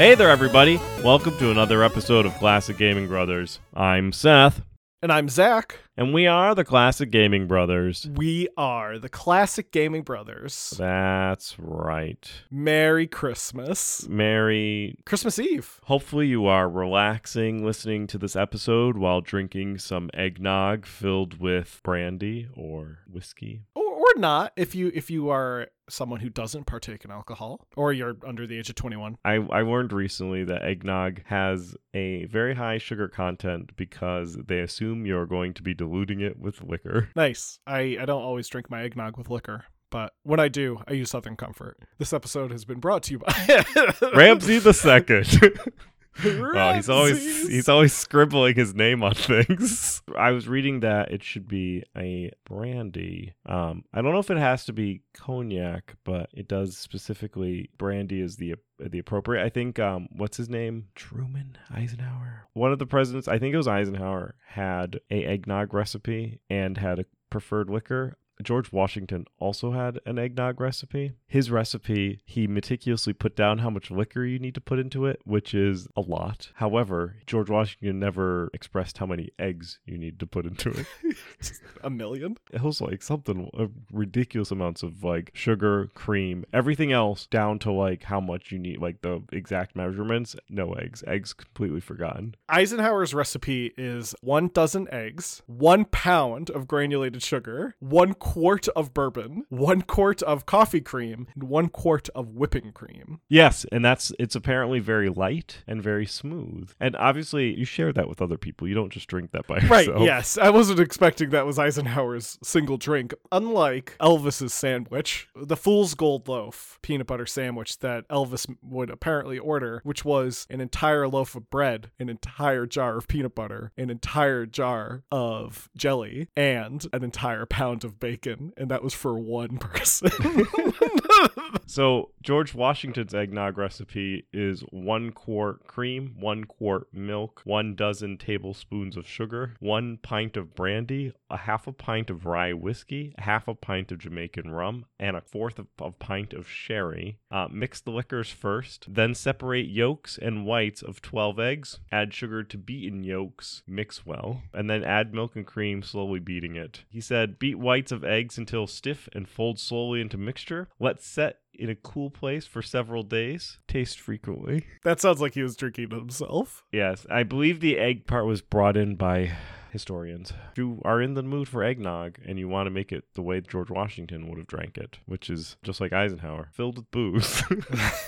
Hey there, everybody. Welcome to another episode of Classic Gaming Brothers. I'm Seth, And I'm Zach. and we are the Classic Gaming Brothers. We are the classic gaming brothers. That's right. Merry Christmas. Merry. Christmas Eve. Hopefully, you are relaxing listening to this episode while drinking some eggnog filled with brandy or whiskey. Or, or not if you if you are someone who doesn't partake in alcohol or you're under the age of 21. I, I learned recently that eggnog has a very high sugar content because they assume you're going to be diluting it with liquor. Nice. I, I don't always drink my eggnog with liquor, but when I do, I use Southern Comfort. This episode has been brought to you by Ramsey the second. Oh, he's always he's always scribbling his name on things. I was reading that it should be a brandy. Um, I don't know if it has to be cognac, but it does specifically brandy is the the appropriate. I think um, what's his name? Truman Eisenhower. One of the presidents, I think it was Eisenhower, had a eggnog recipe and had a preferred liquor. George Washington also had an eggnog recipe. His recipe, he meticulously put down how much liquor you need to put into it, which is a lot. However, George Washington never expressed how many eggs you need to put into it. a million. It was like something uh, ridiculous amounts of like sugar, cream, everything else down to like how much you need, like the exact measurements. No eggs. Eggs completely forgotten. Eisenhower's recipe is one dozen eggs, one pound of granulated sugar, one quart of bourbon, one quart of coffee cream, and one quart of whipping cream. Yes, and that's it's apparently very light and very smooth. And obviously, you share that with other people. You don't just drink that by Right, yourself. yes. I wasn't expecting that was Eisenhower's single drink. Unlike Elvis's sandwich, the Fool's Gold Loaf peanut butter sandwich that Elvis would apparently order, which was an entire loaf of bread, an entire jar of peanut butter, an entire jar of jelly, and an entire pound of bacon. And that was for one person. So George Washington's eggnog recipe is one quart cream, one quart milk, one dozen tablespoons of sugar, one pint of brandy, a half a pint of rye whiskey, a half a pint of Jamaican rum, and a fourth of a pint of sherry. Uh, mix the liquors first, then separate yolks and whites of 12 eggs. Add sugar to beaten yolks, mix well, and then add milk and cream, slowly beating it. He said, beat whites of eggs until stiff and fold slowly into mixture. Let set in a cool place for several days. Taste frequently. that sounds like he was drinking it himself. Yes, I believe the egg part was brought in by historians. If you are in the mood for eggnog and you want to make it the way George Washington would have drank it, which is just like Eisenhower, filled with booze.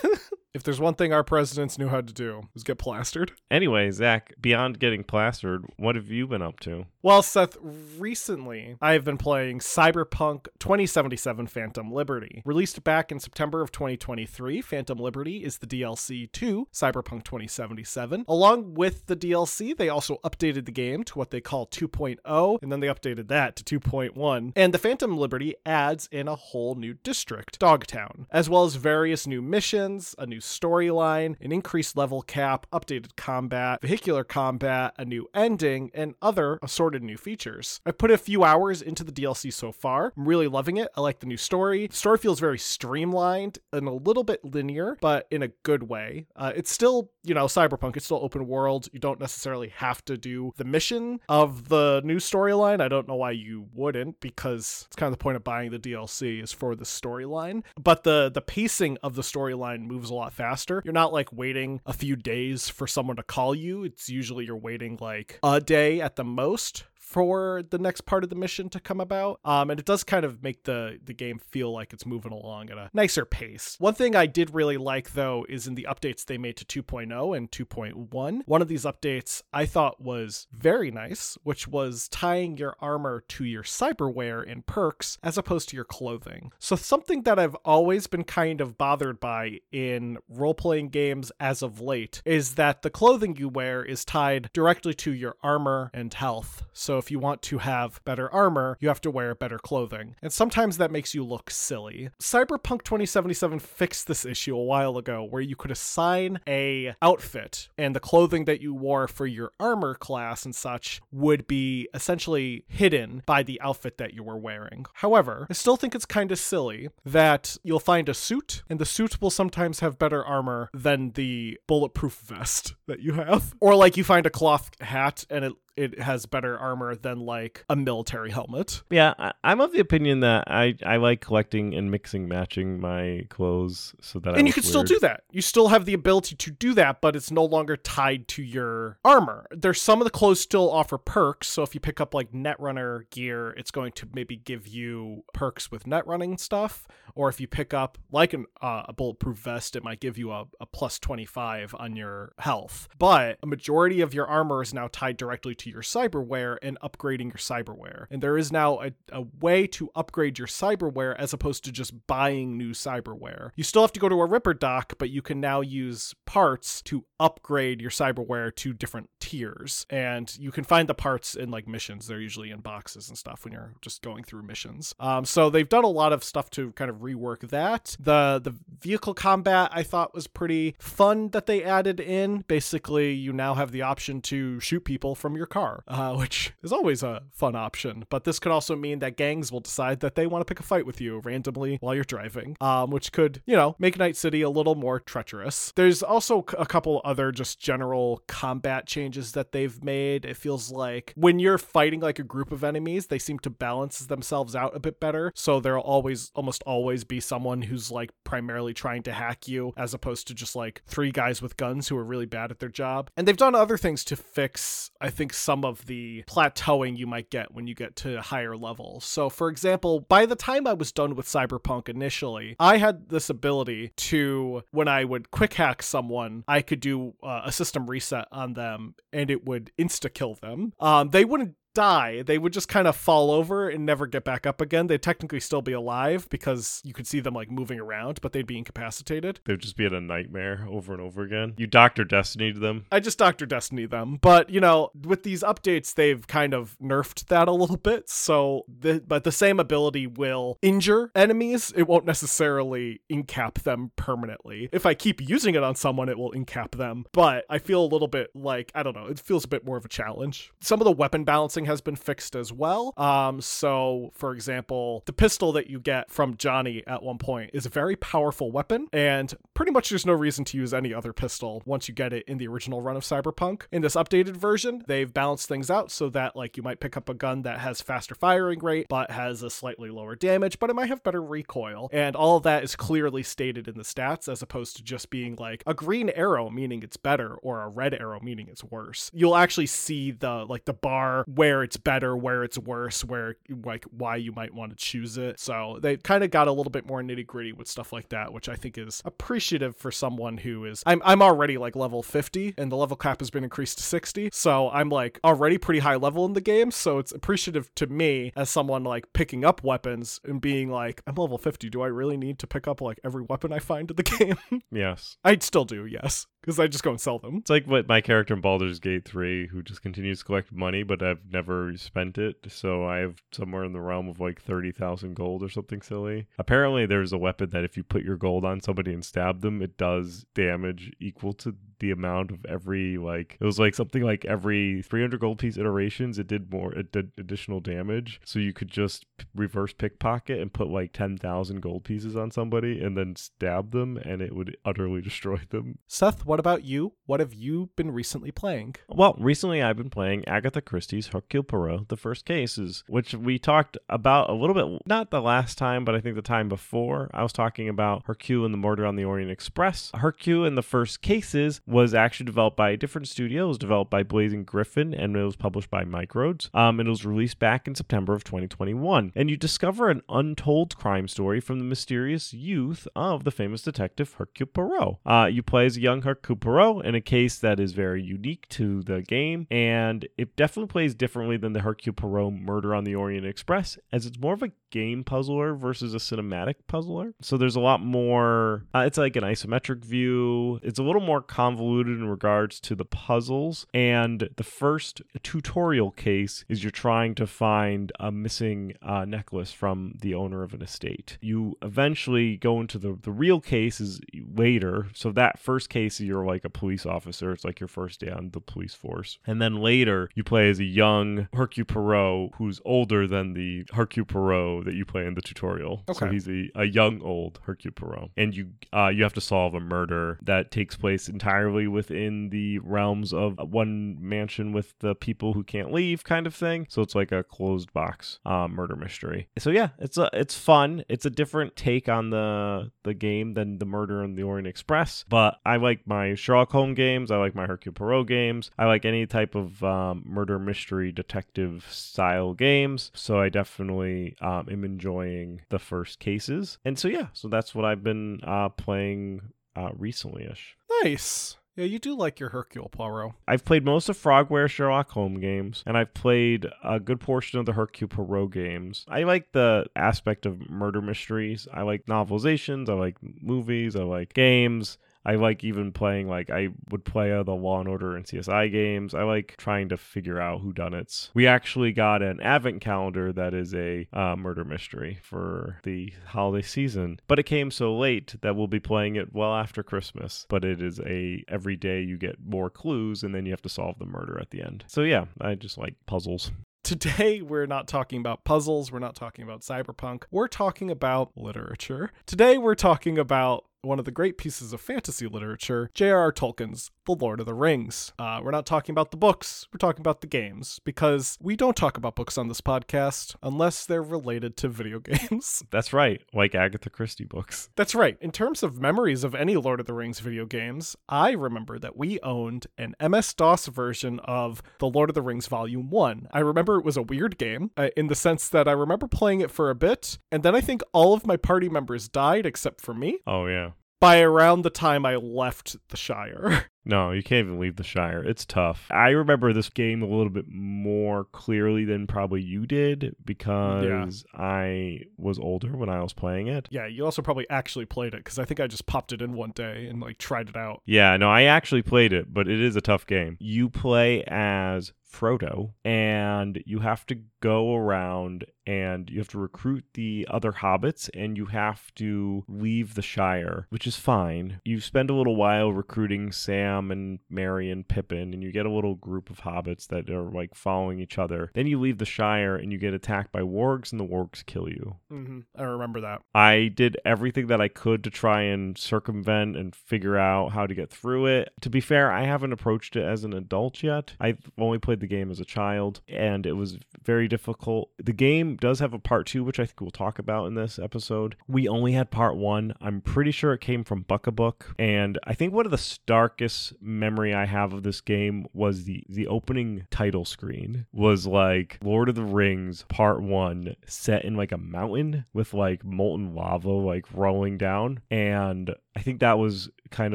If there's one thing our presidents knew how to do, was get plastered. anyway, Zach, beyond getting plastered, what have you been up to? Well, Seth, recently I have been playing Cyberpunk 2077 Phantom Liberty. Released back in September of 2023, Phantom Liberty is the DLC to Cyberpunk 2077. Along with the DLC, they also updated the game to what they call 2.0, and then they updated that to 2.1. And the Phantom Liberty adds in a whole new district, Dogtown, as well as various new missions, a new storyline, an increased level cap, updated combat, vehicular combat, a new ending, and other assorted new features. I've put a few hours into the DLC so far. I'm really loving it. I like the new story. The story feels very streamlined and a little bit linear, but in a good way. Uh, it's still, you know, cyberpunk. It's still open world. You don't necessarily have to do the mission of the new storyline. I don't know why you wouldn't, because it's kind of the point of buying the DLC is for the storyline. But the the pacing of the storyline moves a lot faster. You're not like waiting a few days for someone to call you. It's usually you're waiting like a day at the most for the next part of the mission to come about. Um, and it does kind of make the the game feel like it's moving along at a nicer pace. One thing I did really like though is in the updates they made to 2.0 and 2.1. One of these updates I thought was very nice, which was tying your armor to your cyberware and perks as opposed to your clothing. So something that I've always been kind of bothered by in role-playing games as of late is that the clothing you wear is tied directly to your armor and health. So if you want to have better armor, you have to wear better clothing. And sometimes that makes you look silly. Cyberpunk 2077 fixed this issue a while ago where you could assign a outfit and the clothing that you wore for your armor class and such would be essentially hidden by the outfit that you were wearing. However, I still think it's kind of silly that you'll find a suit and the suit will sometimes have better armor than the bulletproof vest that you have. Or like you find a cloth hat and it it has better armor than like a military helmet. Yeah, I, I'm of the opinion that I, I like collecting and mixing, matching my clothes so that I and you look can still do that. You still have the ability to do that, but it's no longer tied to your armor. There's some of the clothes still offer perks. So if you pick up like Netrunner gear, it's going to maybe give you perks with net running stuff. Or if you pick up like an, uh, a bulletproof vest, it might give you a, a plus 25 on your health. But a majority of your armor is now tied directly to your cyberware and upgrading your cyberware. And there is now a, a way to upgrade your cyberware as opposed to just buying new cyberware. You still have to go to a Ripperdoc, but you can now use parts to upgrade your cyberware to different tiers. And you can find the parts in like missions. They're usually in boxes and stuff when you're just going through missions. Um, so they've done a lot of stuff to kind of rework that. The the vehicle combat I thought was pretty fun that they added in. Basically, you now have the option to shoot people from your car, uh, which is always a fun option. But this could also mean that gangs will decide that they want to pick a fight with you randomly while you're driving, um, which could, you know, make Night City a little more treacherous. There's also a couple other just general combat changes that they've made. It feels like when you're fighting like a group of enemies, they seem to balance themselves out a bit better. So there'll always, almost always be someone who's like primarily trying to hack you as opposed to just like three guys with guns who are really bad at their job. And they've done other things to fix, I think, some of the plateauing you might get when you get to higher levels. So, for example, by the time I was done with Cyberpunk initially, I had this ability to, when I would quick hack someone, I could do uh, a system reset on them and it would insta kill them. Um, they wouldn't die, they would just kind of fall over and never get back up again. They'd technically still be alive because you could see them like moving around, but they'd be incapacitated. They'd just be in a nightmare over and over again. You Doctor Destiny to them. I just Dr. Destiny them. But, you know, with these updates, they've kind of nerfed that a little bit. So, the, but the same ability will injure enemies. It won't necessarily incap them permanently. If I keep using it on someone, it will incap them. But I feel a little bit like, I don't know, it feels a bit more of a challenge. Some of the weapon balancing has been fixed as well. Um, so, for example, the pistol that you get from Johnny at one point is a very powerful weapon, and pretty much there's no reason to use any other pistol once you get it in the original run of Cyberpunk. In this updated version, they've balanced things out so that like you might pick up a gun that has faster firing rate but has a slightly lower damage, but it might have better recoil. And all of that is clearly stated in the stats as opposed to just being like a green arrow meaning it's better or a red arrow meaning it's worse. You'll actually see the like the bar where it's better, where it's worse, where like why you might want to choose it. So they kind of got a little bit more nitty gritty with stuff like that, which I think is appreciative for someone who is. I'm I'm already like level 50, and the level cap has been increased to 60, so I'm like already pretty high level in the game. So it's appreciative to me as someone like picking up weapons and being like, I'm level 50. Do I really need to pick up like every weapon I find in the game? Yes. I'd still do, yes, because I just go and sell them. It's like what my character in Baldur's Gate 3, who just continues to collect money, but I've never spent it. So I have somewhere in the realm of like 30,000 gold or something silly. Apparently, there's a weapon that if you put your gold on somebody and stab them, it does damage equal to the amount of every, like, it was like something like every 300 gold piece iterations, it did more, it did additional damage. So you could just reverse pickpocket and put like 10,000 gold pieces on somebody and then stab them, and it would utterly destroy them. Seth, what about you? What have you been recently playing? Well, recently I've been playing Agatha Christie's Hercule Poirot, The First Cases, which we talked about a little bit, not the last time, but I think the time before. I was talking about Hercule and the Murder on the Orient Express. Hercule and the First Cases was actually developed by a different studio. It was developed by Blazing Griffin and it was published by Microids. Um, and it was released back in September of 2021. And you discover an untold crime story from the mysterious youth of the famous detective Hercule Poirot. Uh, you play as a young Hercule Poirot in a case that is very unique to the game, and it definitely plays differently than the Hercule Poirot Murder on the Orient Express, as it's more of a game puzzler versus a cinematic puzzler. So there's a lot more. Uh, it's like an isometric view. It's a little more convoluted in regards to the puzzles. And the first tutorial case is you're trying to find a missing uh, necklace from the owner of an estate. You eventually go into the the real case is later. So that first case you're like a police officer. It's like your first day on the police force. And then later you play as a young Hercule Poirot who's older than the Hercule Poirot that you play in the tutorial. So Okay. he's a, a young old Hercule Poirot. And you uh, you have to solve a murder that takes place entirely within the realms of one mansion with the people who can't leave kind of thing. So it's like a closed box uh, murder mystery. So yeah, it's a, it's fun. It's a different take on the the game than the Murder on the Orient Express. But I like my Sherlock Holmes games. I like my Hercule Poirot games. I like any type of um, murder mystery detective style games. So I definitely um, am enjoying the first cases. And so yeah, so that's what I've been uh, playing uh, recently ish. Nice. Yeah, you do like your Hercule Poirot. I've played most of Frogware Sherlock Holmes games, and I've played a good portion of the Hercule Poirot games. I like the aspect of murder mysteries. I like novelizations. I like movies. I like games. I like even playing like I would play uh, the Law and Order and CSI games. I like trying to figure out who done it. We actually got an advent calendar that is a uh, murder mystery for the holiday season, but it came so late that we'll be playing it well after Christmas. But it is a every day you get more clues and then you have to solve the murder at the end. So yeah, I just like puzzles. Today, we're not talking about puzzles. We're not talking about cyberpunk. We're talking about literature. Today, we're talking about one of the great pieces of fantasy literature, J.R.R. Tolkien's The Lord of the Rings. Uh, we're not talking about the books, we're talking about the games, because we don't talk about books on this podcast unless they're related to video games. That's right, like Agatha Christie books. That's right. In terms of memories of any Lord of the Rings video games, I remember that we owned an MS DOS version of The Lord of the Rings Volume 1. I remember it was a weird game uh, in the sense that I remember playing it for a bit, and then I think all of my party members died except for me Oh yeah. By around the time I left the Shire. No, you can't even leave the Shire. It's tough. I remember this game a little bit more clearly than probably you did because I was older when I was playing it. yeah, you also probably actually played it because I think I just popped it in one day and like tried it out. Yeah, no, I actually played it, but it is a tough game. You play as Frodo, and you have to go around and you have to recruit the other hobbits, and you have to leave the Shire, which is fine. You spend a little while recruiting Sam and Merry and Pippin, and you get a little group of hobbits that are like following each other. Then you leave the Shire, and you get attacked by wargs, and the wargs kill you. hmm I remember that. I did everything that I could to try and circumvent and figure out how to get through it. To be fair, I haven't approached it as an adult yet. I've only played the game as a child, and it was very difficult. The game does have a part two, which I think we'll talk about in this episode. We only had part one. I'm pretty sure it came from Buckabook, and I think one of the starkest memory I have of this game was the the opening title screen was like Lord of the Rings Part One, set in like a mountain with like molten lava like rolling down, and I think that was kind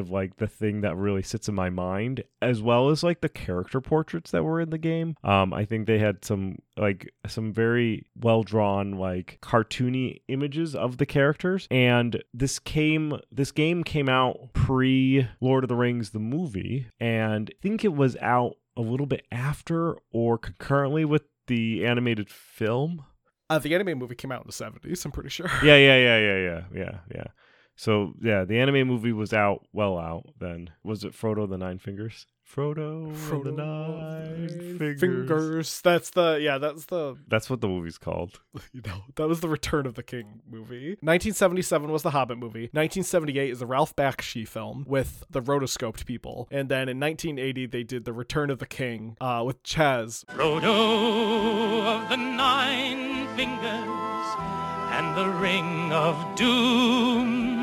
of like the thing that really sits in my mind, as well as like the character portraits that were in the game. Um, I think they had some like some very well drawn like cartoony images of the characters, and this came this game came out pre Lord of the Rings the movie, and I think it was out a little bit after or concurrently with the animated film. Uh, the anime movie came out in the 70s, I'm pretty sure. Yeah, yeah, yeah, yeah, yeah, yeah, yeah. So yeah, the anime movie was out, well out then. Was it Frodo the Nine Fingers? Frodo, Frodo the Nine Fingers. Fingers. That's the yeah. That's the That's what the movie's called. you know that was the Return of the King movie. 1977 was the Hobbit movie. 1978 is the Ralph Bakshi film with the rotoscoped people, and then in 1980 they did the Return of the King uh, with Chaz. Frodo of the Nine Fingers and the Ring of Doom.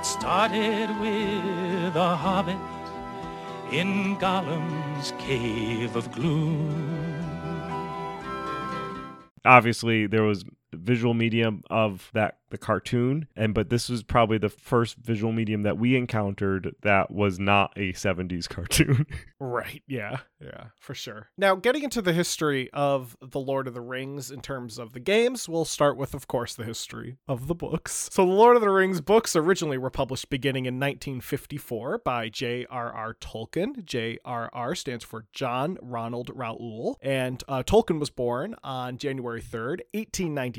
It started with a hobbit in Gollum's Cave of Gloom. Obviously, there was visual medium of that the cartoon, and but this was probably the first visual medium that we encountered that was not a 70s cartoon. Right. Yeah. Yeah, for sure. Now, getting into the history of The Lord of the Rings in terms of the games, we'll start with, of course, the history of the books. So, the Lord of the Rings books originally were published beginning in 1954 by J.R.R. Tolkien. J.R.R. stands for John Ronald Reuel. And uh, Tolkien was born on January 3rd,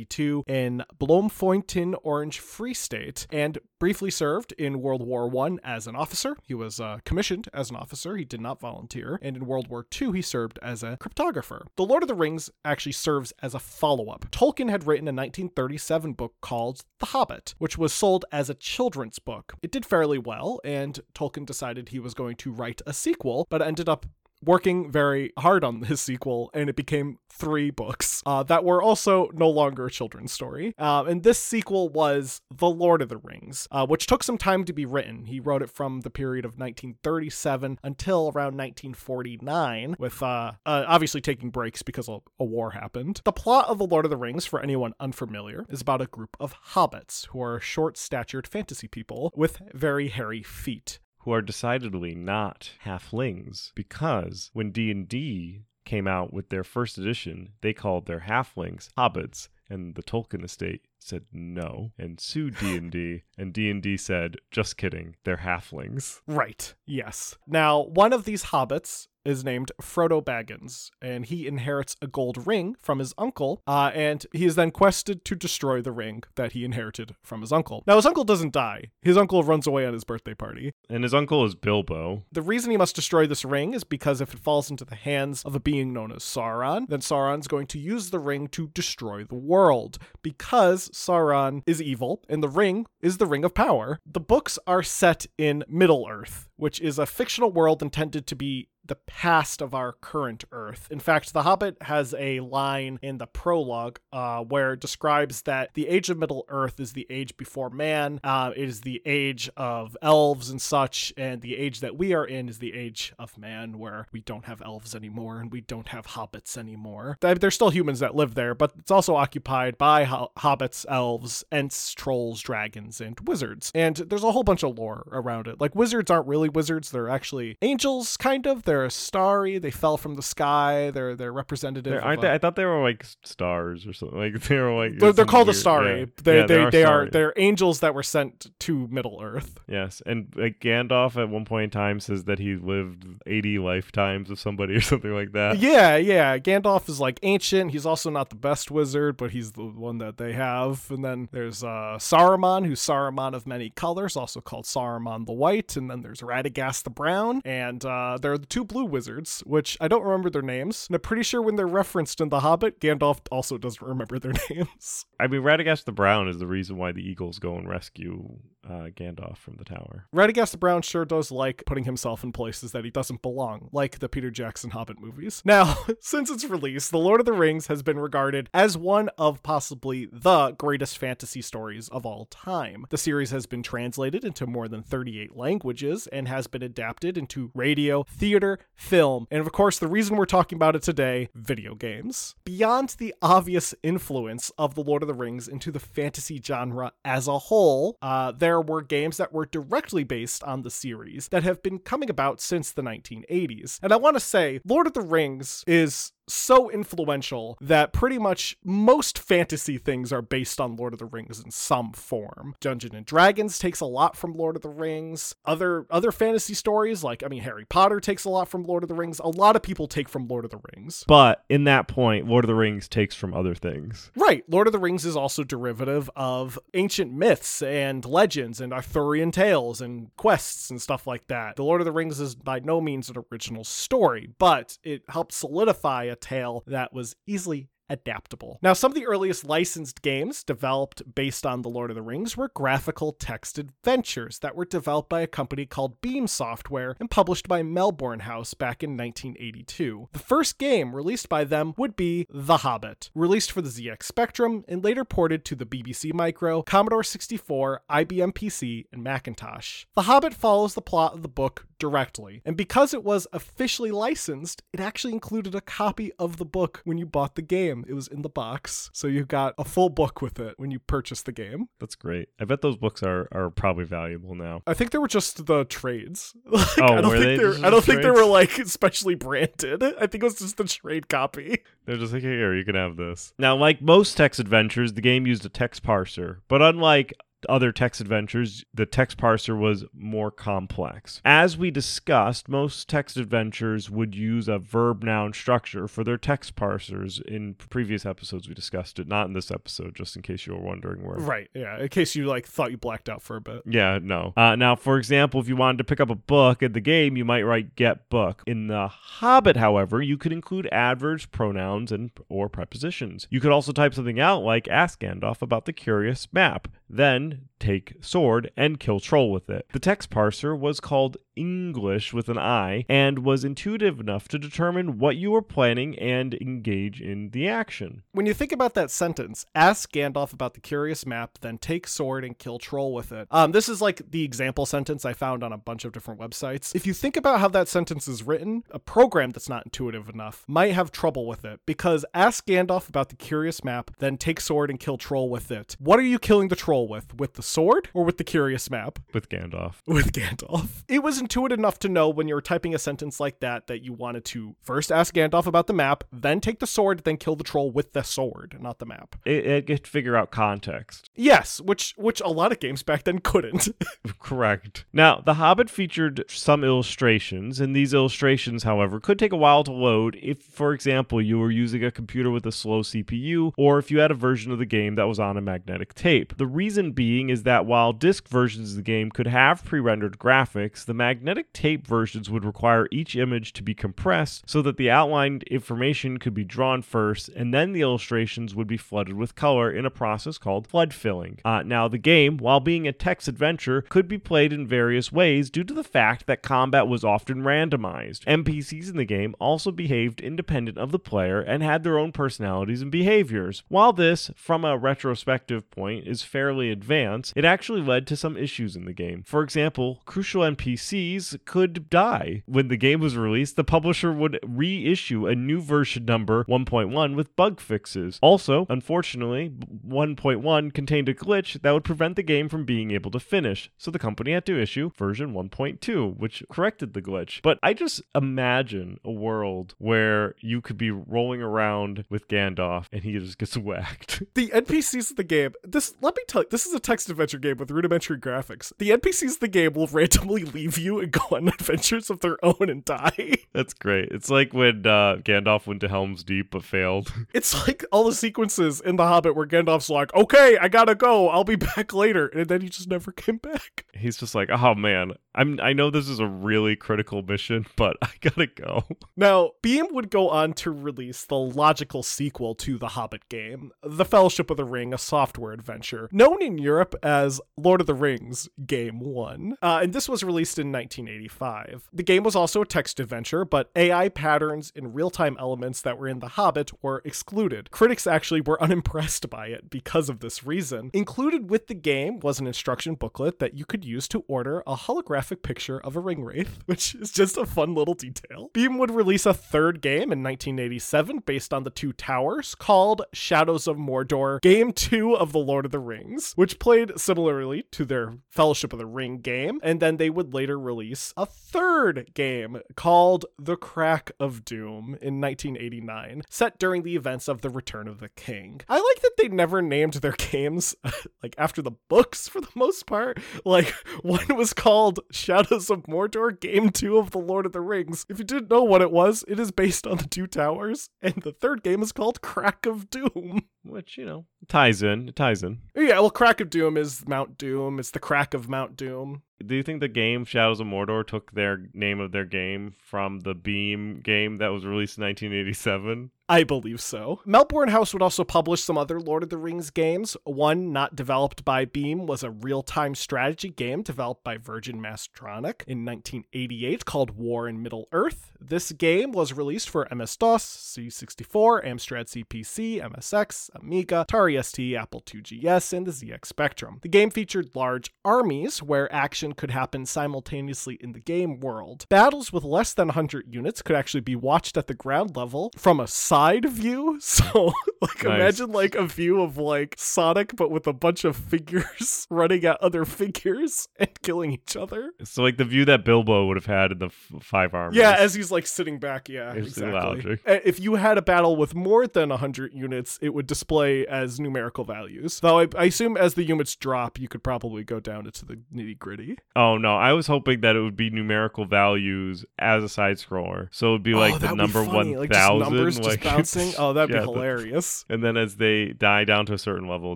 1892, in Bloemfontein, Orange Free State, and briefly served in World War I as an officer. He was uh, commissioned as an officer, he did not volunteer. And in World War II, he served as a cryptographer. The Lord of the Rings actually serves as a follow up. Tolkien had written a 1937 book called The Hobbit, which was sold as a children's book. It did fairly well, and Tolkien decided he was going to write a sequel, but ended up working very hard on his sequel, and it became three books uh, that were also no longer a children's story. Uh, and this sequel was The Lord of the Rings, uh, which took some time to be written. He wrote it from the period of 1937 until around 1949, with uh, uh, obviously taking breaks because a, a war happened. The plot of The Lord of the Rings, for anyone unfamiliar, is about a group of hobbits who are short statured fantasy people with very hairy feet who are decidedly not halflings because when D&D came out with their first edition, they called their halflings hobbits and the Tolkien estate said no and sued D&D and D&D said just kidding, they're halflings. Right. Yes. Now, one of these hobbits is named Frodo Baggins, and he inherits a gold ring from his uncle, uh, and he is then quested to destroy the ring that he inherited from his uncle. Now, his uncle doesn't die. His uncle runs away on his birthday party. And his uncle is Bilbo. The reason he must destroy this ring is because if it falls into the hands of a being known as Sauron, then Sauron's going to use the ring to destroy the world, because Sauron is evil, and the ring is the ring of power. The books are set in Middle Earth, which is a fictional world intended to be the past of our current Earth. In fact, The Hobbit has a line in the prologue uh, where it describes that the age of Middle Earth is the age before man, uh, it is the age of elves and such, and the age that we are in is the age of man, where we don't have elves anymore and we don't have hobbits anymore. There's still humans that live there, but it's also occupied by ho- hobbits, elves, ents, trolls, dragons, and wizards. And there's a whole bunch of lore around it. Like, wizards aren't really wizards, they're actually angels, kind of. They're starry. They fell from the sky. They're they're representative. They're, aren't of they? a- I thought they were like stars or something. Like they were like they're, they're called the weird- starry. yeah. They Yeah, they, they are starry. they're angels that were sent to Middle Earth. Yes, and like Gandalf at one point in time says that he lived eighty lifetimes of somebody or something like that. Yeah, yeah. Gandalf is like ancient. He's also not the best wizard, but he's the one that they have. And then there's uh, Saruman, who's Saruman of many colors, also called Saruman the White. And then there's Radagast the Brown, and uh, there are the two blue wizards, which I don't remember their names. And I'm pretty sure when they're referenced in The Hobbit, Gandalf also doesn't remember their names. I mean, Radagast the Brown is the reason why the Eagles go and rescue uh, Gandalf from the tower. Radagast the Brown sure does like putting himself in places that he doesn't belong, like the Peter Jackson Hobbit movies. Now, since its release, The Lord of the Rings has been regarded as one of possibly the greatest fantasy stories of all time. The series has been translated into more than 38 languages and has been adapted into radio, theater, film, and of course, the reason we're talking about it today video games. Beyond the obvious influence of The Lord of the Rings into the fantasy genre as a whole, uh, there were games that were directly based on the series that have been coming about since the 1980s. And I want to say, Lord of the Rings is so influential that pretty much most fantasy things are based on Lord of the Rings in some form. Dungeon and Dragons takes a lot from Lord of the Rings. Other other fantasy stories like I mean Harry Potter takes a lot from Lord of the Rings. A lot of people take from Lord of the Rings. But in that point, Lord of the Rings takes from other things. Right. Lord of the Rings is also derivative of ancient myths and legends and Arthurian tales and quests and stuff like that. The Lord of the Rings is by no means an original story, but it helps solidify a tale that was easily adaptable. Now, some of the earliest licensed games developed based on The Lord of the Rings were graphical text adventures that were developed by a company called Beam Software and published by Melbourne House back in 1982. The first game released by them would be The Hobbit, released for the ZX Spectrum and later ported to the BBC Micro, Commodore 64, IBM PC, and Macintosh. The Hobbit follows the plot of the book directly. And because it was officially licensed, it actually included a copy of the book when you bought the game. It was in the box. So you got a full book with it when you purchased the game. That's great. I bet those books are, are probably valuable now. I think they were just the trades. Like, Oh, I don't were think they just I don't think they were like specially branded. I think it was just the trade copy. They're just like, here, you can have this. Now, like most text adventures, the game used a text parser, but unlike other text adventures, the text parser was more complex. As we discussed, most text adventures would use a verb noun structure for their text parsers. In previous episodes, we discussed it, not in this episode, just in case you were wondering where. Right. Yeah. In case you like thought you blacked out for a bit. Yeah, no. Uh, now, for example, if you wanted to pick up a book in the game, you might write "get book." In the Hobbit, however, you could include adverbs, pronouns, and or prepositions. You could also type something out like "Ask Gandalf about the curious map." Then one take sword and kill troll with it. The text parser was called English with an I and was intuitive enough to determine what you were planning and engage in the action. When you think about that sentence, ask Gandalf about the curious map, then take sword and kill troll with it. Um, this is like the example sentence I found on a bunch of different websites. If you think about how that sentence is written, a program that's not intuitive enough might have trouble with it because ask Gandalf about the curious map, then take sword and kill troll with it. What are you killing the troll with? With the sword or with the curious map? With Gandalf. with Gandalf. It was intuitive enough to know when you were typing a sentence like that that you wanted to first ask Gandalf about the map, then take the sword, then kill the troll with the sword, not the map. It, it could figure out context. Yes, which which a lot of games back then couldn't. Correct. Now, The Hobbit featured some illustrations, and these illustrations, however, could take a while to load if, for example, you were using a computer with a slow CPU, or if you had a version of the game that was on a magnetic tape. The reason being is that while disc versions of the game could have pre rendered graphics, the magnetic tape versions would require each image to be compressed so that the outlined information could be drawn first, and then the illustrations would be flooded with color in a process called flood filling. Uh, now, the game, while being a text adventure, could be played in various ways due to the fact that combat was often randomized. NPCs in the game also behaved independent of the player and had their own personalities and behaviors. While this, from a retrospective point, is fairly advanced, it actually led to some issues in the game. For example, crucial NPCs could die. When the game was released, the publisher would reissue a new version number 1.1 with bug fixes. Also, unfortunately, 1.1 contained a glitch that would prevent the game from being able to finish, so the company had to issue version 1.2, which corrected the glitch. But I just imagine a world where you could be rolling around with Gandalf and he just gets whacked. the NPCs of the game, this let me tell you, this is a text adventure game with rudimentary graphics. The NPCs of the game will randomly leave you and go on adventures of their own and die. That's great. It's like when uh, Gandalf went to Helm's Deep but failed. It's like all the sequences in The Hobbit where Gandalf's like, okay, I gotta go, I'll be back later. And then he just never came back. He's just like, oh man, I'm. I know this is a really critical mission, but I gotta go. Now, Beam would go on to release the logical sequel to the Hobbit game, The Fellowship of the Ring, a software adventure, known in Europe as Lord of the Rings Game 1. Uh, and this was released in 1985. The game was also a text adventure, but AI patterns and real time elements that were in The Hobbit were excluded. Critics actually were unimpressed by it because of this reason. Included with the game was an instruction booklet that you could use to order a holographic picture of a ring wraith, which is just a fun little detail. Beam would release a third game in 1987 based on the Two Towers called Shadows of Mordor, Game 2 of The Lord of the Rings, which played similarly to their Fellowship of the Ring game, and then they would later release a third game called The Crack of Doom in 1989, set during the events of The Return of the King. I like that they never named their games like after the books for the most part. Like one was called Shadows of Mordor, Game 2 of The Lord of the Rings. If you didn't know what it was, it is based on the Two Towers, and the third game is called Crack of Doom. Which you know ties in. It ties in. Yeah, well, Crack of Doom is Mount Doom. It's the crack of Mount Doom. Do you think the game Shadows of Mordor took their name of their game from the Beam game that was released in 1987? I believe so. Melbourne House would also publish some other Lord of the Rings games. One not developed by Beam was a real time strategy game developed by Virgin Mastertronic in 1988 called War in Middle Earth. This game was released for MS DOS, C64, Amstrad CPC, MSX, Amiga, Atari ST, Apple IIgs, and the ZX Spectrum. The game featured large armies where action action could happen simultaneously in the game world. Battles with less than 100 units could actually be watched at the ground level from a side view. So, like, Nice. imagine like a view of like Sonic, but with a bunch of figures running at other figures and killing each other. So like the view that Bilbo would have had in the f- Five Armies. Yeah, as he's like sitting back. Yeah, It's exactly. If you had a battle with more than 100 units, it would display as numerical values. Though I, I assume as the units drop, you could probably go down into the nitty gritty. Oh no, I was hoping that it would be numerical values as a side scroller. So it would be like oh, the number be funny. one like thousand, numbers like just bouncing. Oh, that'd yeah, be the- hilarious. and then as they die down to a certain level,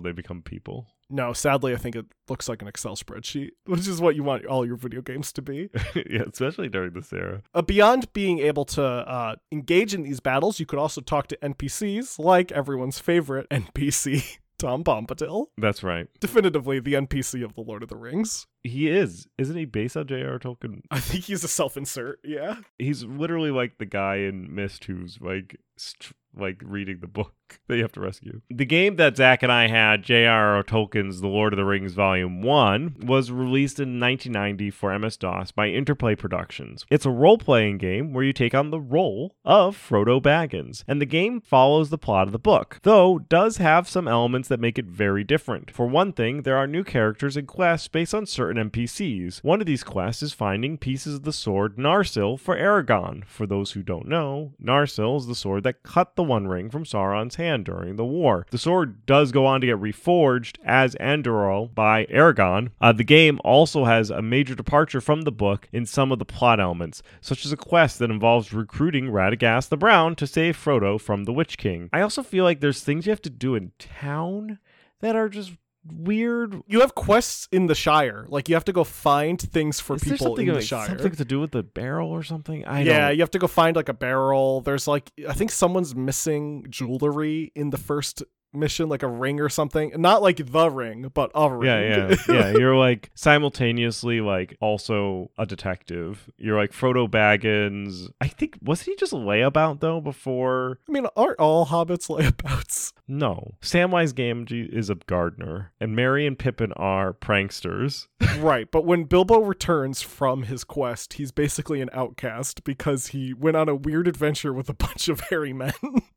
they become people. No, sadly, I think it looks like an Excel spreadsheet, which is what you want all your video games to be. yeah, especially during this era. Uh, beyond being able to uh, engage in these battles, you could also talk to NPCs, like everyone's favorite NPC, Tom Bombadil. That's right. Definitively the NPC of The Lord of the Rings. He is, isn't he? Based on J.R. Tolkien, I think he's a self insert, yeah. he's literally like the guy in Myst who's like, st- like reading the book that you have to rescue. The game that Zach and I had, J.R.R. Tolkien's The Lord of the Rings Volume One, was released in 1990 for MS DOS by Interplay Productions. It's a role-playing game where you take on the role of Frodo Baggins, and the game follows the plot of the book, though does have some elements that make it very different. For one thing, there are new characters and quests based on certain NPCs. One of these quests is finding pieces of the sword Narsil for Aragorn. For those who don't know, Narsil is the sword that cut the One Ring from Sauron's hand during the war. The sword does go on to get reforged as Andúril by Aragorn. Uh, the game also has a major departure from the book in some of the plot elements, such as a quest that involves recruiting Radagast the Brown to save Frodo from the Witch King. I also feel like there's things you have to do in town that are just weird. You have quests in the Shire. Like, you have to go find things for Is people in the like, Shire. something to do with the barrel or something? I yeah, don't. you have to go find like a barrel. There's like I think someone's missing jewelry in the first mission, like a ring or something. Not like the ring, but a ring. Yeah, yeah, yeah. You're like simultaneously like also a detective. You're like Frodo Baggins. I think wasn't he just a layabout though before? I mean, aren't all hobbits layabouts? No, Samwise Gamgee is a gardener, and Merry and Pippin are pranksters. right, but when Bilbo returns from his quest, he's basically an outcast because he went on a weird adventure with a bunch of hairy men.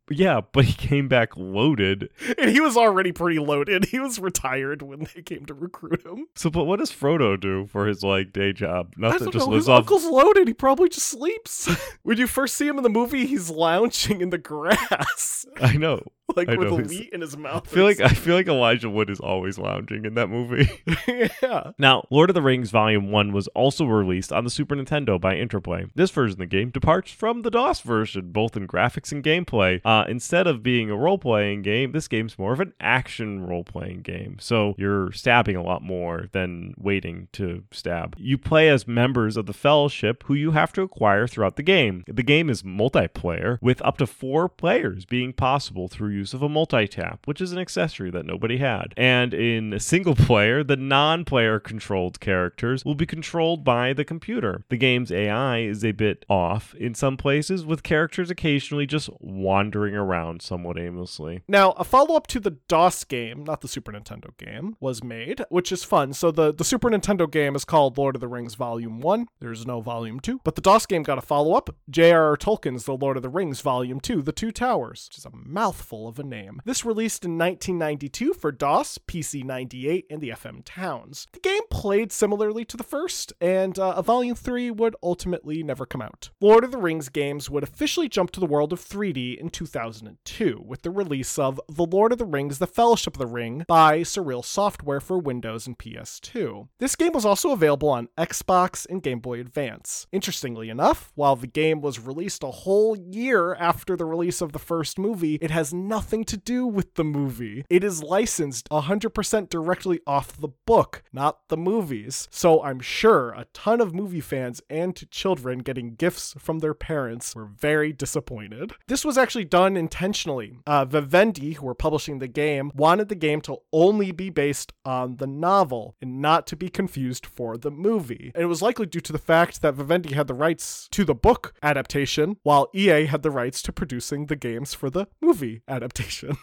Yeah, but he came back loaded. and he was already pretty loaded. He was retired when they came to recruit him. So, but what does Frodo do for his like day job? Nothing. Just know. lives His off. uncle's loaded. He probably just sleeps. when you first see him in the movie, he's lounging in the grass, I know. like I with a wheat in his mouth. I feel like I feel like Elijah Wood is always lounging in that movie. yeah. Now, Lord of the Rings Volume 1 was also released on the Super Nintendo by Interplay. This version of the game departs from the DOS version, both in graphics and gameplay. Uh, instead of being a role playing game, this game's more of an action role playing game. So you're stabbing a lot more than waiting to stab. You play as members of the Fellowship who you have to acquire throughout the game. The game is multiplayer, with up to four players being possible through use of a multi tap, which is an accessory that nobody had. And in single player, the non player controlled characters will be controlled by the computer. The game's AI is a bit off in some places, with characters occasionally just wandering around somewhat aimlessly. Now, a follow up to the DOS game, not the Super Nintendo game, was made, which is fun. So, the, the Super Nintendo game is called Lord of the Rings Volume 1. There's no Volume 2. But the DOS game got a follow up J.R.R. Tolkien's The Lord of the Rings Volume 2, The Two Towers, which is a mouthful of a name. This released in 1992 for DOS, PC 98, and the FM Towns. The game played similarly to the first, and uh, a Volume 3 would ultimately never come out. Lord of the Rings games would officially jump to the world of 3D in 2002 with the release of The Lord of the Rings The Fellowship of the Ring by Surreal Software for Windows and PS2. This game was also available on Xbox and Game Boy Advance. Interestingly enough, while the game was released a whole year after the release of the first movie, it has nothing to do with the movie. It is licensed 100% directly off the book, not the movies. So I'm sure a ton of movie fans and children getting gifts from their parents were very disappointed. This was actually done intentionally. Uh, Vivendi, who were publishing the game, wanted the game to only be based on the novel and not to be confused for the movie. And it was likely due to the fact that Vivendi had the rights to the book adaptation, while EA had the rights to producing the games for the movie adaptation.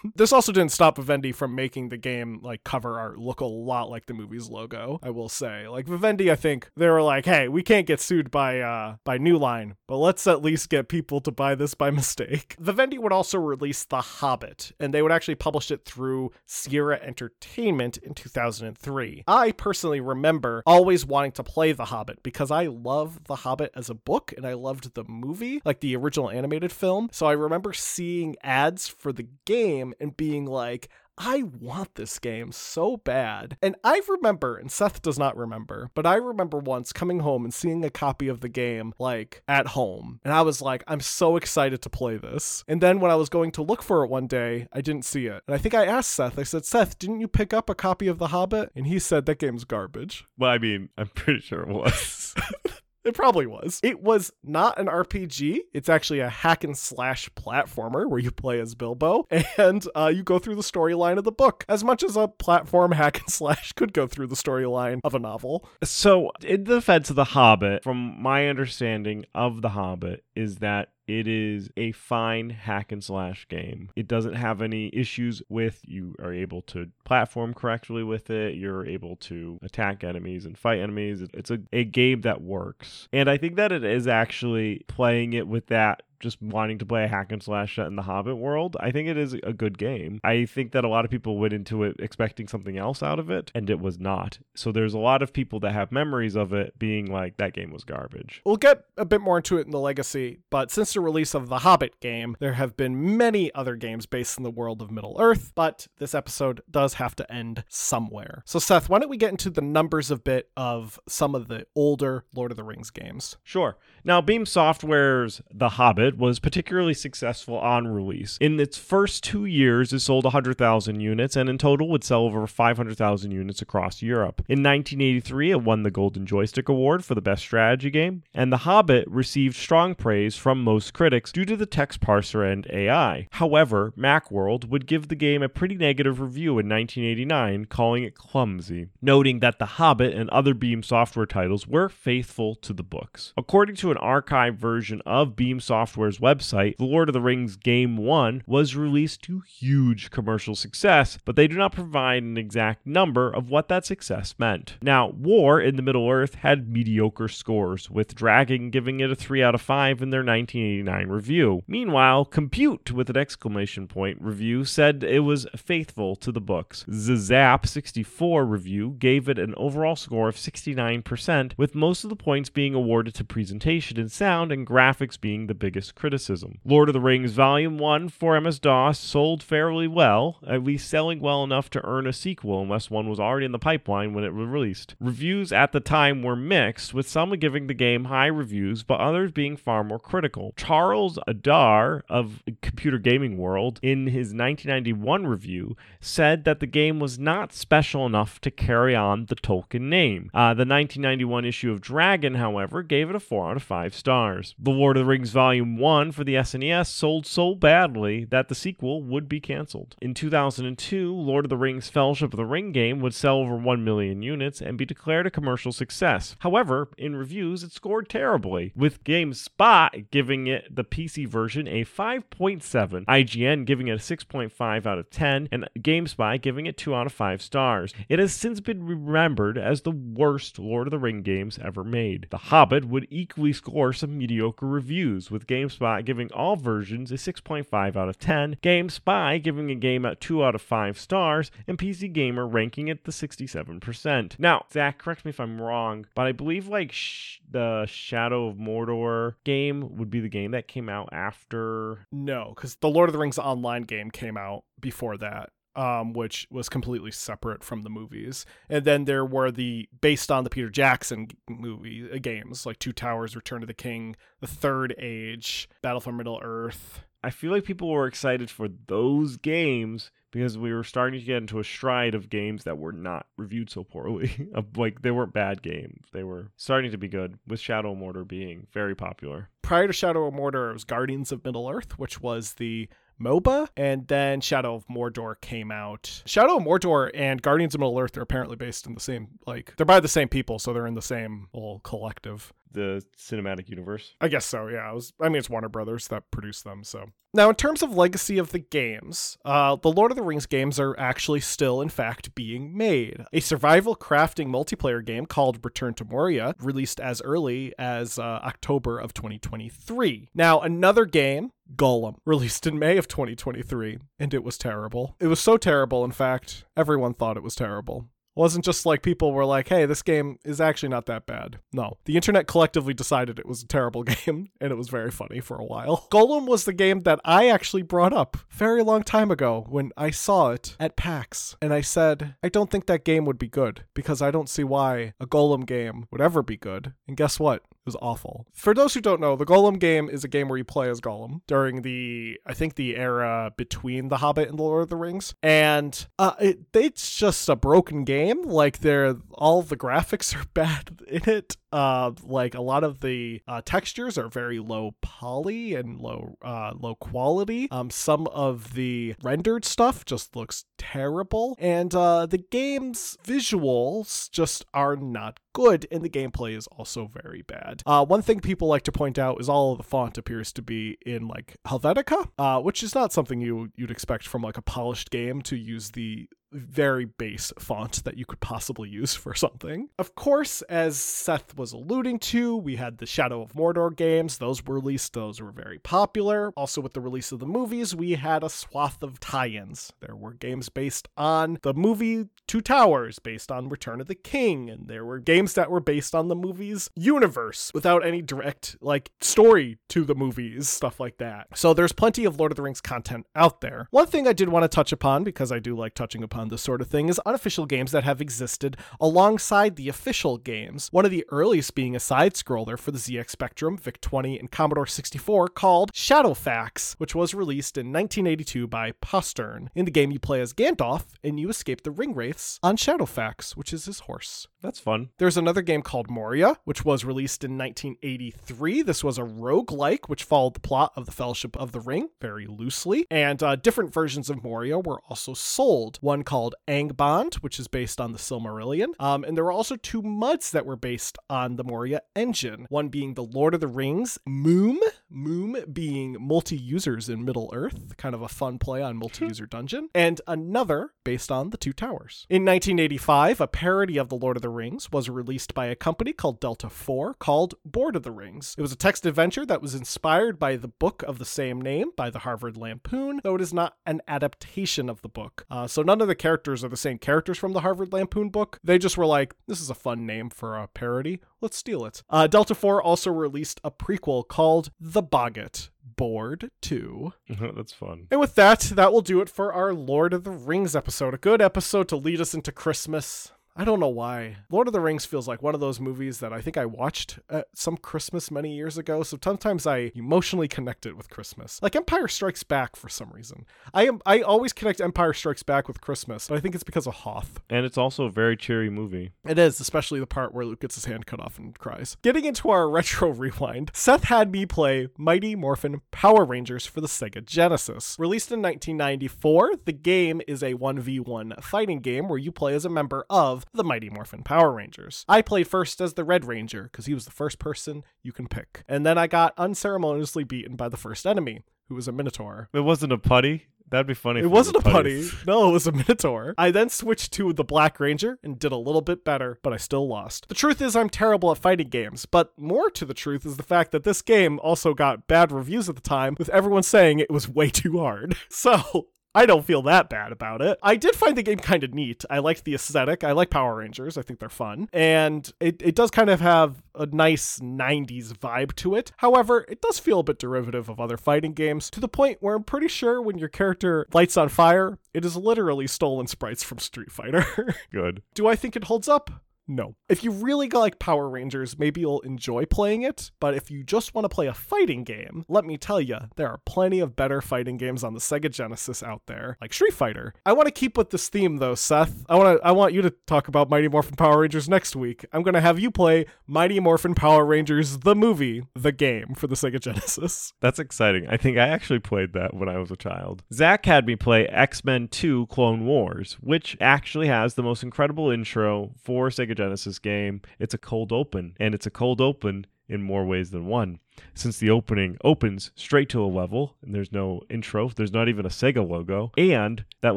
this also didn't stop Vivendi from making the game like cover art look a lot like the movie's logo. I will say, like Vivendi, I think they were like, "Hey, we can't get sued by uh by New Line, but let's at least get people to buy this by mistake." Vivendi would also release The Hobbit, and they would actually publish it through Sierra Entertainment in 2003. I personally remember always wanting to play The Hobbit because I love The Hobbit as a book and I loved the movie, like the original animated film. So I remember seeing ads for the game and being like, I want this game so bad. And I remember, and Seth does not remember, but I remember once coming home and seeing a copy of the game like at home. And I was like, I'm so excited to play this. And then when I was going to look for it one day, I didn't see it. And I think I asked Seth, I said, Seth, didn't you pick up a copy of The Hobbit? And he said, that game's garbage. Well, I mean, I'm pretty sure it was. It probably was. It was not an RPG. It's actually a hack and slash platformer where you play as Bilbo and uh, you go through the storyline of the book as much as a platform hack and slash could go through the storyline of a novel. so, in the defense of The Hobbit, from my understanding of The Hobbit, is that it is a fine hack and slash game. It doesn't have any issues with you are able to platform correctly with it. You're able to attack enemies and fight enemies. It's a, a game that works. And I think that it is actually playing it with that just wanting to play a hack and slash set in the Hobbit world, I think it is a good game. I think that a lot of people went into it expecting something else out of it, and it was not. So there's a lot of people that have memories of it being like, that game was garbage. We'll get a bit more into it in the legacy, but since the release of the Hobbit game, there have been many other games based in the world of Middle Earth, but this episode does have to end somewhere. So, Seth, why don't we get into the numbers a bit of some of the older Lord of the Rings games? Sure. Now, Beam Software's The Hobbit was particularly successful on release. In its first two years, it sold 100,000 units, and in total would sell over 500,000 units across Europe. In 1983, it won the Golden Joystick Award for the best strategy game, and The Hobbit received strong praise from most critics due to the text parser and AI. However, Macworld would give the game a pretty negative review in 1989, calling it clumsy, noting that The Hobbit and other Beam Software titles were faithful to the books. According to an archived version of Beam Software's website, The Lord of the Rings Game 1 was released to huge commercial success, but they do not provide an exact number of what that success meant. Now, War in the Middle Earth had mediocre scores, with Dragon giving it a 3 out of 5 in their 1989 review. Meanwhile, Compute with an exclamation point review said it was faithful to the books. Zap 64 review gave it an overall score of 69%, with most of the points being awarded to presentation and sound and graphics being the biggest criticism. Lord of the Rings Volume 1 for MS DOS sold fairly well, at least selling well enough to earn a sequel unless one was already in the pipeline when it was released. Reviews at the time were mixed, with some giving the game high reviews but others being far more critical. Charles Ardai of Computer Gaming World in his 1991 review said that the game was not special enough to carry on the Tolkien name. Uh, the 1991 issue of Dragon, however, gave it a 4 out of 5 stars. The Lord of the Rings Volume 1 for the SNES sold so badly that the sequel would be canceled. In 2002, Lord of the Rings Fellowship of the Ring game would sell over 1 million units and be declared a commercial success. However, in reviews, it scored terribly, with GameSpot giving it the PC version a 5.7, IGN giving it a 6.5 out of 10, and GameSpy giving it 2 out of 5 stars. It has since been remembered as the worst Lord of the Ring games ever made. The Hobbit would equally score some mediocre reviews, with GameSpot giving all versions a 6.5 out of 10, GameSpy giving a game a 2 out of 5 stars, and PC Gamer ranking it the 67%. Now, Zach, correct me if I'm wrong, but I believe like sh- the Shadow of Mordor game would be the game that came out after. No, because the Lord of the Rings online game came out before that. Um, which was completely separate from the movies, and then there were the based on the Peter Jackson movie uh, games like Two Towers, Return of the King, The Third Age, Battle for Middle Earth. I feel like people were excited for those games because we were starting to get into a stride of games that were not reviewed so poorly. like they weren't bad games; they were starting to be good. With Shadow of Mordor being very popular. Prior to Shadow of Mordor, it was Guardians of Middle Earth, which was the MOBA, and then Shadow of Mordor came out. Shadow of Mordor and Guardians of Middle Earth are apparently based in the same, like, they're by the same people, so they're in the same little collective. The cinematic universe. I guess so. Yeah, it was. I mean, it's Warner Brothers that produced them. So now, in terms of legacy of the games, uh, the Lord of the Rings games are actually still, in fact, being made. A survival crafting multiplayer game called Return to Moria, released as early as uh, October of 2023. Now, another game Gollum, released in May of 2023, and it was terrible. It was so terrible, in fact, everyone thought it was terrible wasn't just like people were like, hey, this game is actually not that bad. No. The internet collectively decided it was a terrible game, and it was very funny for a while. Gollum was the game that I actually brought up very long time ago when I saw it at PAX. And I said, I don't think that game would be good because I don't see why a Gollum game would ever be good. And guess what? It was awful. For those who don't know, the Gollum game is a game where you play as Gollum during the, I think, the era between The Hobbit and The Lord of the Rings, and uh, it, it's just a broken game. Like they're all the graphics are bad in it. Uh, like a lot of the uh, textures are very low poly and low uh, low quality. Um, some of the rendered stuff just looks terrible, and uh, the game's visuals just are not good, and the gameplay is also very bad. Uh, one thing people like to point out is all of the font appears to be in like Helvetica, uh, which is not something you you'd expect from like a polished game to use the very base font that you could possibly use for something. Of course, as Seth was alluding to, we had the Shadow of Mordor games. Those were released, those were very popular. Also, with the release of the movies, we had a swath of tie ins. There were games based on the movie Two Towers, based on Return of the King, and there were games that were based on the movie's universe without any direct, like, story to the movies, stuff like that. So there's plenty of Lord of the Rings content out there. One thing I did want to touch upon, because I do like touching upon this sort of thing, is unofficial games that have existed alongside the official games. One of the earliest being a side scroller for the ZX Spectrum, VIC 20, and Commodore 64 called Shadowfax, which was released in 1982 by Postern. In the game, you play as Gandalf and you escape the ring on Shadowfax, which is his horse. That's fun. There's another game called Moria, which was released in 1983. This was a roguelike, which followed the plot of the Fellowship of the Ring very loosely. And uh, different versions of Moria were also sold. One called Angband, which is based on the Silmarillion. Um, and there were also two MUDs that were based on the Moria engine. One being the Lord of the Rings MUME, MUME being multi users in Middle Earth, kind of a fun play on multi user dungeon, and another based on the Two Towers. In 1985, a parody of the Lord of the Rings was released by a company called Delta 4 called Bored of the Rings. It was a text adventure that was inspired by the book of the same name by the Harvard Lampoon, though it is not an adaptation of the book. Uh, so none of the characters are the same characters from the Harvard Lampoon book. They just were like, this is a fun name for a parody. Let's steal it. Uh, Delta 4 also released a prequel called The Boggit. Bored 2. That's fun. And with that, that will do it for our Lord of the Rings episode. A good episode to lead us into Christmas. I don't know why. Lord of the Rings feels like one of those movies that I think I watched at some Christmas many years ago. So sometimes I emotionally connect it with Christmas. Like Empire Strikes Back for some reason. I am I always connect Empire Strikes Back with Christmas, but I think it's because of Hoth. And it's also a very cheery movie. It is, especially the part where Luke gets his hand cut off and cries. Getting into our retro rewind, Seth had me play Mighty Morphin Power Rangers for the Sega Genesis. Released in 1994, the game is a 1v1 fighting game where you play as a member of the Mighty Morphin Power Rangers. I played first as the Red Ranger because he was the first person you can pick. And then I got unceremoniously beaten by the first enemy, who was a Minotaur. It wasn't a putty. That'd be funny. It wasn't a putty. No, it was a Minotaur. I then switched to the Black Ranger and did a little bit better, but I still lost. The truth is, I'm terrible at fighting games, but more to the truth is the fact that this game also got bad reviews at the time, with everyone saying it was way too hard. So, I don't feel that bad about it. I did find the game kind of neat. I liked the aesthetic. I like Power Rangers. I think they're fun. And it, it does kind of have a nice 90s vibe to it. However, it does feel a bit derivative of other fighting games to the point where I'm pretty sure when your character lights on fire, it is literally stolen sprites from Street Fighter. Good. Do I think it holds up? No. If you really like Power Rangers, maybe you'll enjoy playing it, but if you just want to play a fighting game, let me tell you, there are plenty of better fighting games on the Sega Genesis out there, like Street Fighter. I want to keep with this theme though, Seth. I want to I want you to talk about Mighty Morphin Power Rangers next week. I'm going to have you play Mighty Morphin Power Rangers the movie, the game for the Sega Genesis. That's exciting. I think I actually played that when I was a child. Zach had me play X-Men 2 Clone Wars, which actually has the most incredible intro for Sega Genesis game. It's a cold open, and it's a cold open in more ways than one. Since the opening opens straight to a level, and there's no intro, there's not even a Sega logo, and that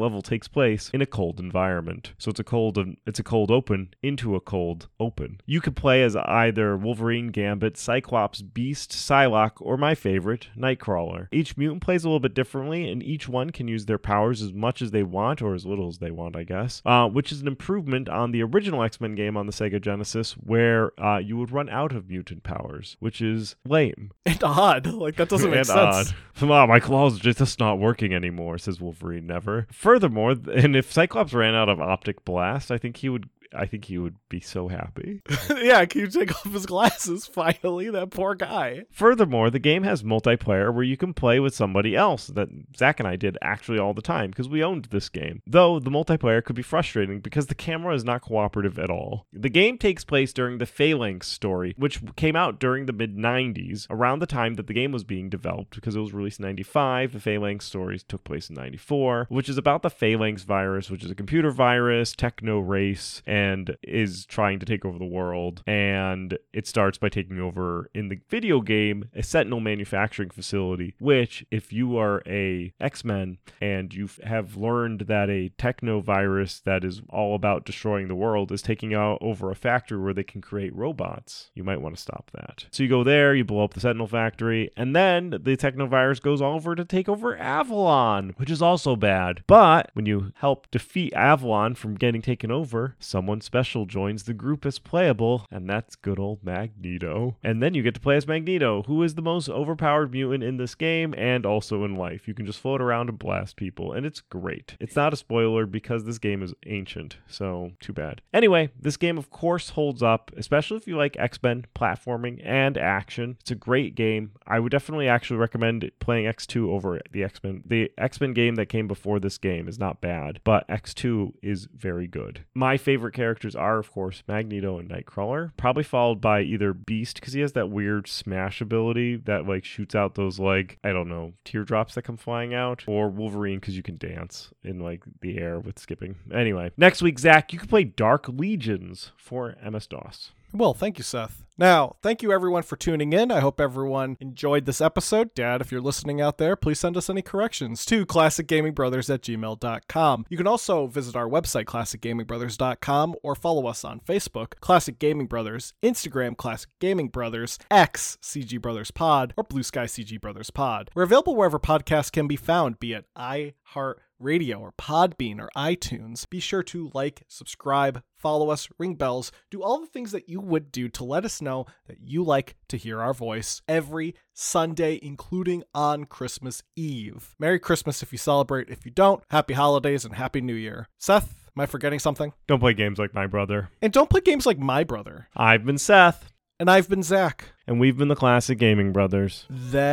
level takes place in a cold environment. So it's a cold it's a cold open into a cold open. You could play as either Wolverine, Gambit, Cyclops, Beast, Psylocke, or my favorite, Nightcrawler. Each mutant plays a little bit differently, and each one can use their powers as much as they want, or as little as they want, I guess, uh, which is an improvement on the original X Men game on the Sega Genesis, where uh, you would run out of mutant powers, which is lame. And odd. Like, that doesn't make and sense. odd. Wow, my claws are just not working anymore, says Wolverine never. Furthermore, and if Cyclops ran out of optic blast, I think he would I think he would be so happy. yeah, can you take off his glasses finally? That poor guy. Furthermore, the game has multiplayer where you can play with somebody else that Zach and I did actually all the time because we owned this game. Though the multiplayer could be frustrating because the camera is not cooperative at all. The game takes place during the Phalanx story, which came out during the mid 90s, around the time that the game was being developed because it was released in 95. The Phalanx stories took place in 94, which is about the Phalanx virus, which is a computer virus, techno race, and and is trying to take over the world. And it starts by taking over in the video game a Sentinel manufacturing facility, which, if you are a X Men and you have learned that a techno virus that is all about destroying the world is taking out over a factory where they can create robots, you might want to stop that. So you go there, you blow up the Sentinel factory, and then the techno virus goes all over to take over Avalon, which is also bad. But when you help defeat Avalon from getting taken over, someone someone special joins the group as playable, and that's good old Magneto. And then you get to play as Magneto, who is the most overpowered mutant in this game and also in life. You can just float around and blast people, and it's great. It's not a spoiler because this game is ancient, so too bad. Anyway, this game, of course, holds up, especially if you like X Men platforming and action. It's a great game. I would definitely actually recommend playing X2 over the X Men. The X Men game that came before this game is not bad, but X2 is very good. My favorite characters are, of course, Magneto and Nightcrawler, probably followed by either Beast because he has that weird smash ability that like shoots out those like I don't know teardrops that come flying out, or Wolverine because you can dance in like the air with skipping. Anyway, next week, Zach, you can play Dark Legions for MS DOS. Well, thank you, Seth. Now, thank you everyone for tuning in. I hope everyone enjoyed this episode. Dad, if you're listening out there, please send us any corrections to classicgamingbrothers at gmail.com. You can also visit our website, classicgamingbrothers.com, or follow us on Facebook, Classic Gaming Brothers, Instagram, Classic Gaming Brothers, X, CG Brothers Pod, or Blue Sky CG Brothers Pod. We're available wherever podcasts can be found, be it iHeart Radio or Podbean or iTunes. Be sure to like, subscribe, follow us, ring bells, do all the things that you would do to let us know that you like to hear our voice every Sunday, including on Christmas Eve. Merry Christmas if you celebrate. If you don't, happy holidays and happy new year. Seth, am I forgetting something? Don't play games like my brother. And don't play games like my brother. I've been Seth. And I've been Zach. And we've been the Classic Gaming Brothers. That's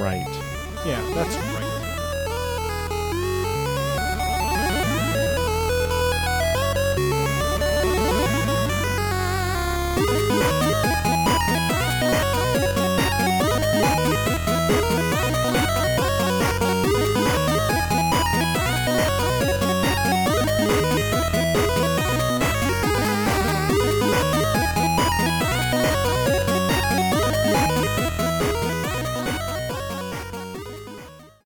right. Yeah, that's right.